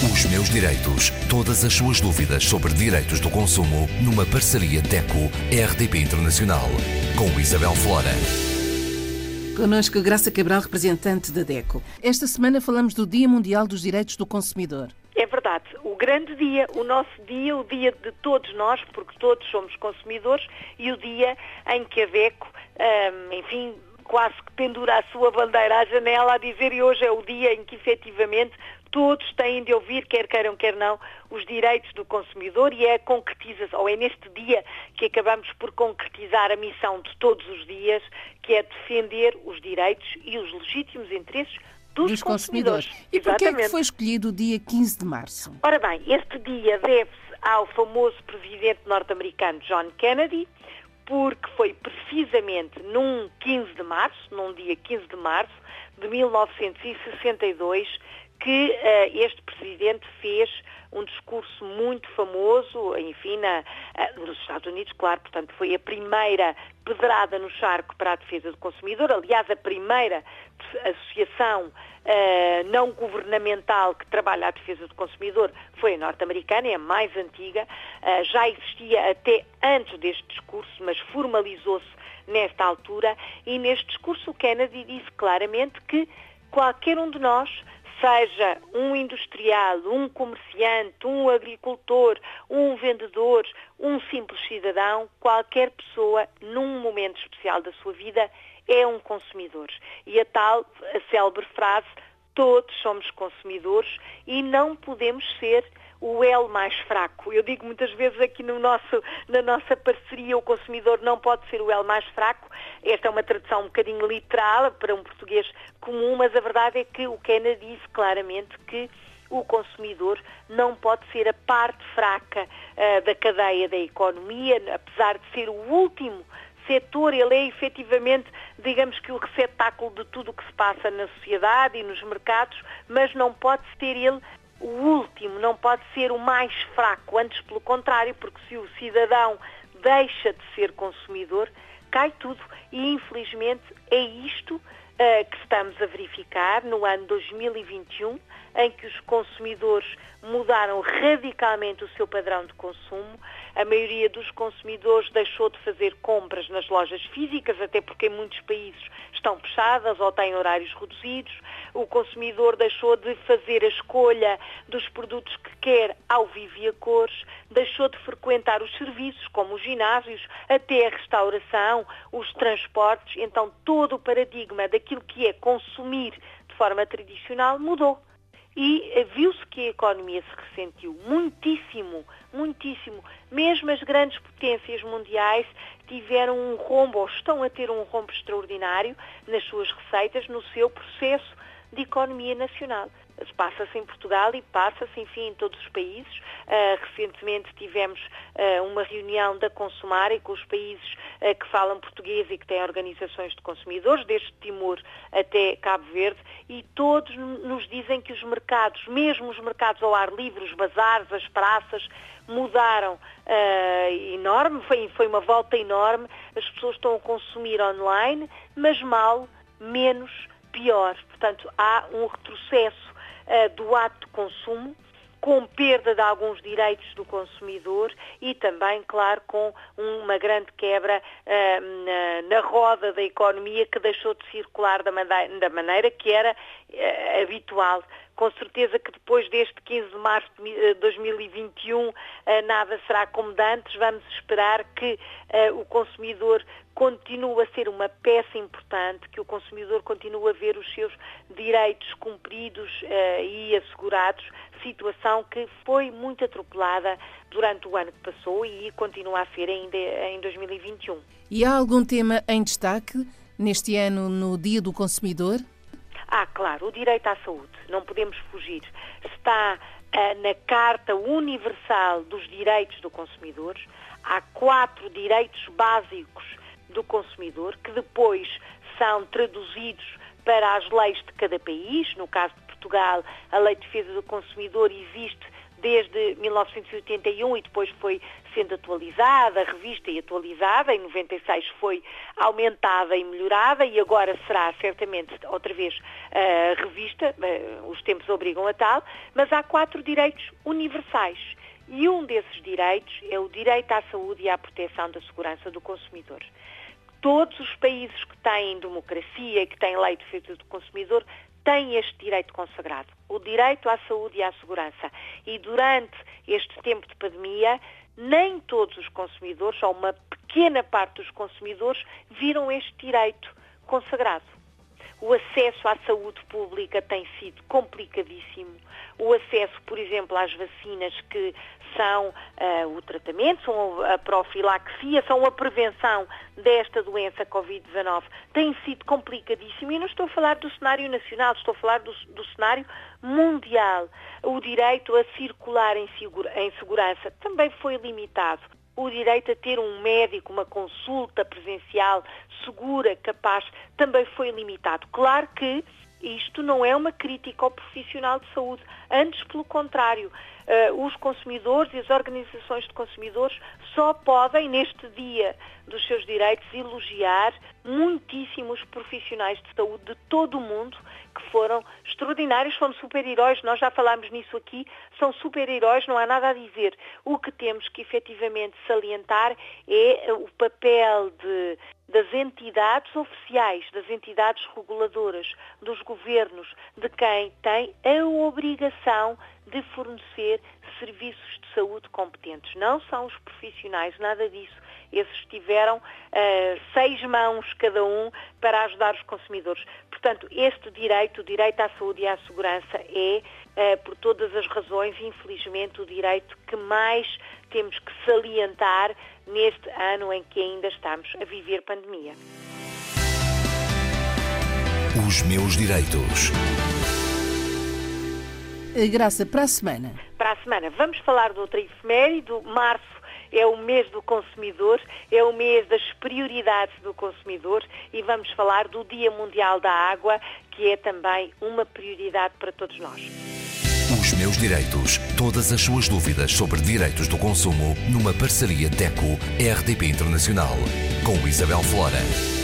Os meus direitos. Todas as suas dúvidas sobre direitos do consumo numa parceria DECO-RDP Internacional. Com Isabel Flora. Conosco Graça Cabral, representante da DECO. Esta semana falamos do Dia Mundial dos Direitos do Consumidor. É verdade, o grande dia, o nosso dia, o dia de todos nós, porque todos somos consumidores, e o dia em que a DECO, hum, enfim, quase que pendura a sua bandeira à janela a dizer e hoje é o dia em que efetivamente todos têm de ouvir, quer queiram, quer não, os direitos do consumidor e é a concretização, ou é neste dia que acabamos por concretizar a missão de todos os dias, que é defender os direitos e os legítimos interesses dos, dos consumidores. consumidores. E porquê é que foi escolhido o dia 15 de março? Ora bem, este dia deve-se ao famoso presidente norte-americano John Kennedy, porque foi precisamente num 15 de março, num dia 15 de março de 1962, que uh, este presidente fez um discurso muito famoso, enfim, na, uh, nos Estados Unidos, claro, portanto, foi a primeira pedrada no charco para a defesa do consumidor, aliás, a primeira associação uh, não governamental que trabalha a defesa do consumidor foi a norte-americana, é a mais antiga, já existia até antes deste discurso, mas formalizou-se nesta altura, e neste discurso o Kennedy disse claramente que qualquer um de nós seja um industrial, um comerciante, um agricultor, um vendedor, um simples cidadão, qualquer pessoa, num momento especial da sua vida, é um consumidor. E a tal, a célebre frase, todos somos consumidores e não podemos ser o elo mais fraco. Eu digo muitas vezes aqui no nosso, na nossa parceria, o consumidor não pode ser o elo mais fraco. Esta é uma tradução um bocadinho literal para um português comum, mas a verdade é que o Kennedy disse claramente que o consumidor não pode ser a parte fraca uh, da cadeia da economia, apesar de ser o último setor, ele é efetivamente, digamos que o receptáculo de tudo o que se passa na sociedade e nos mercados, mas não pode ser ele o último, não pode ser o mais fraco, antes pelo contrário, porque se o cidadão deixa de ser consumidor, cai tudo. E infelizmente é isto uh, que estamos a verificar no ano 2021, em que os consumidores mudaram radicalmente o seu padrão de consumo. A maioria dos consumidores deixou de fazer compras nas lojas físicas, até porque em muitos países estão fechadas ou têm horários reduzidos. O consumidor deixou de fazer a escolha dos produtos que quer ao vivo e a cores, deixou de frequentar os serviços, como os ginásios, até a restauração, os transportes. Então, todo o paradigma daquilo que é consumir de forma tradicional mudou e eh, viu-se que a economia se ressentiu muitíssimo, muitíssimo. Mesmo as grandes potências mundiais tiveram um rombo, ou estão a ter um rombo extraordinário nas suas receitas, no seu processo de economia nacional passa-se em Portugal e passa-se, enfim, em todos os países. Uh, recentemente tivemos uh, uma reunião da Consumare com os países uh, que falam português e que têm organizações de consumidores, desde Timor até Cabo Verde, e todos nos dizem que os mercados, mesmo os mercados ao ar livre, os bazares, as praças, mudaram enorme, foi, foi uma volta enorme, as pessoas estão a consumir online, mas mal, menos, pior. Portanto, há um retrocesso uh, do ato de consumo, com perda de alguns direitos do consumidor e também, claro, com uma grande quebra uh, na, na, roda da economia que deixou de circular da maneira, da maneira que era uh, habitual com certeza que depois deste 15 de março de 2021 eh, nada será como de antes. Vamos esperar que uh, o consumidor continue a ser uma peça importante, que o consumidor continue a ver os seus direitos cumpridos e assegurados, situação que foi muito atropelada durante o ano que passou e continua a ser ainda em 2021. E há algum tema em destaque neste ano no Dia do Consumidor? Ah, claro, o direito à saúde, não podemos fugir. Está ah, na Carta Universal dos Direitos do Consumidor. Há quatro direitos básicos do consumidor que depois são traduzidos para as leis de cada país. No caso de Portugal, a Lei de Defesa do Consumidor existe desde 1981 e depois foi sendo atualizada, revista e atualizada, em 96 foi aumentada e melhorada e agora será certamente outra vez uh, revista, uh, os tempos obrigam a tal, mas há quatro direitos universais. E um desses direitos é o direito à saúde e à proteção da segurança do consumidor. Todos os países que têm democracia e que têm lei de defesa do consumidor têm este direito consagrado, o direito à saúde e à segurança. E durante este tempo de pandemia, nem todos os consumidores, ou uma pequena parte dos consumidores, viram este direito consagrado. O acesso à saúde pública tem sido complicadíssimo. O acesso, por exemplo, às vacinas que são uh, o tratamento, são a profilaxia, são a prevenção desta doença Covid-19, tem sido complicadíssimo. E não estou a falar do cenário nacional, estou a falar do, do cenário mundial. O direito a circular em, em segurança também foi limitado o direito a ter um médico, uma consulta presencial segura, capaz, também foi limitado. Claro que isto não é uma crítica ao profissional de saúde, antes pelo contrário. Uh, os consumidores e as organizações de consumidores só podem, neste dia dos seus direitos, elogiar muitíssimos profissionais de saúde de todo o mundo que foram extraordinários, foram super-heróis, nós já falámos nisso aqui, são super-heróis, não há nada a dizer. O que temos que efetivamente salientar é o papel de, das entidades oficiais, das entidades reguladoras, dos governos, de quem tem a obrigação de fornecer serviços de saúde competentes. Não são os profissionais, nada disso. Esses tiveram uh, seis mãos cada um para ajudar os consumidores. Portanto, este direito, o direito à saúde e à segurança, é, uh, por todas as razões, infelizmente, o direito que mais temos que salientar neste ano em que ainda estamos a viver pandemia. Os meus direitos. Graça, para a semana. Para a semana. Vamos falar de outra efeméride. Março é o mês do consumidor, é o mês das prioridades do consumidor e vamos falar do Dia Mundial da Água, que é também uma prioridade para todos nós. Os meus direitos. Todas as suas dúvidas sobre direitos do consumo numa parceria DECO-RDP Internacional com Isabel Flora.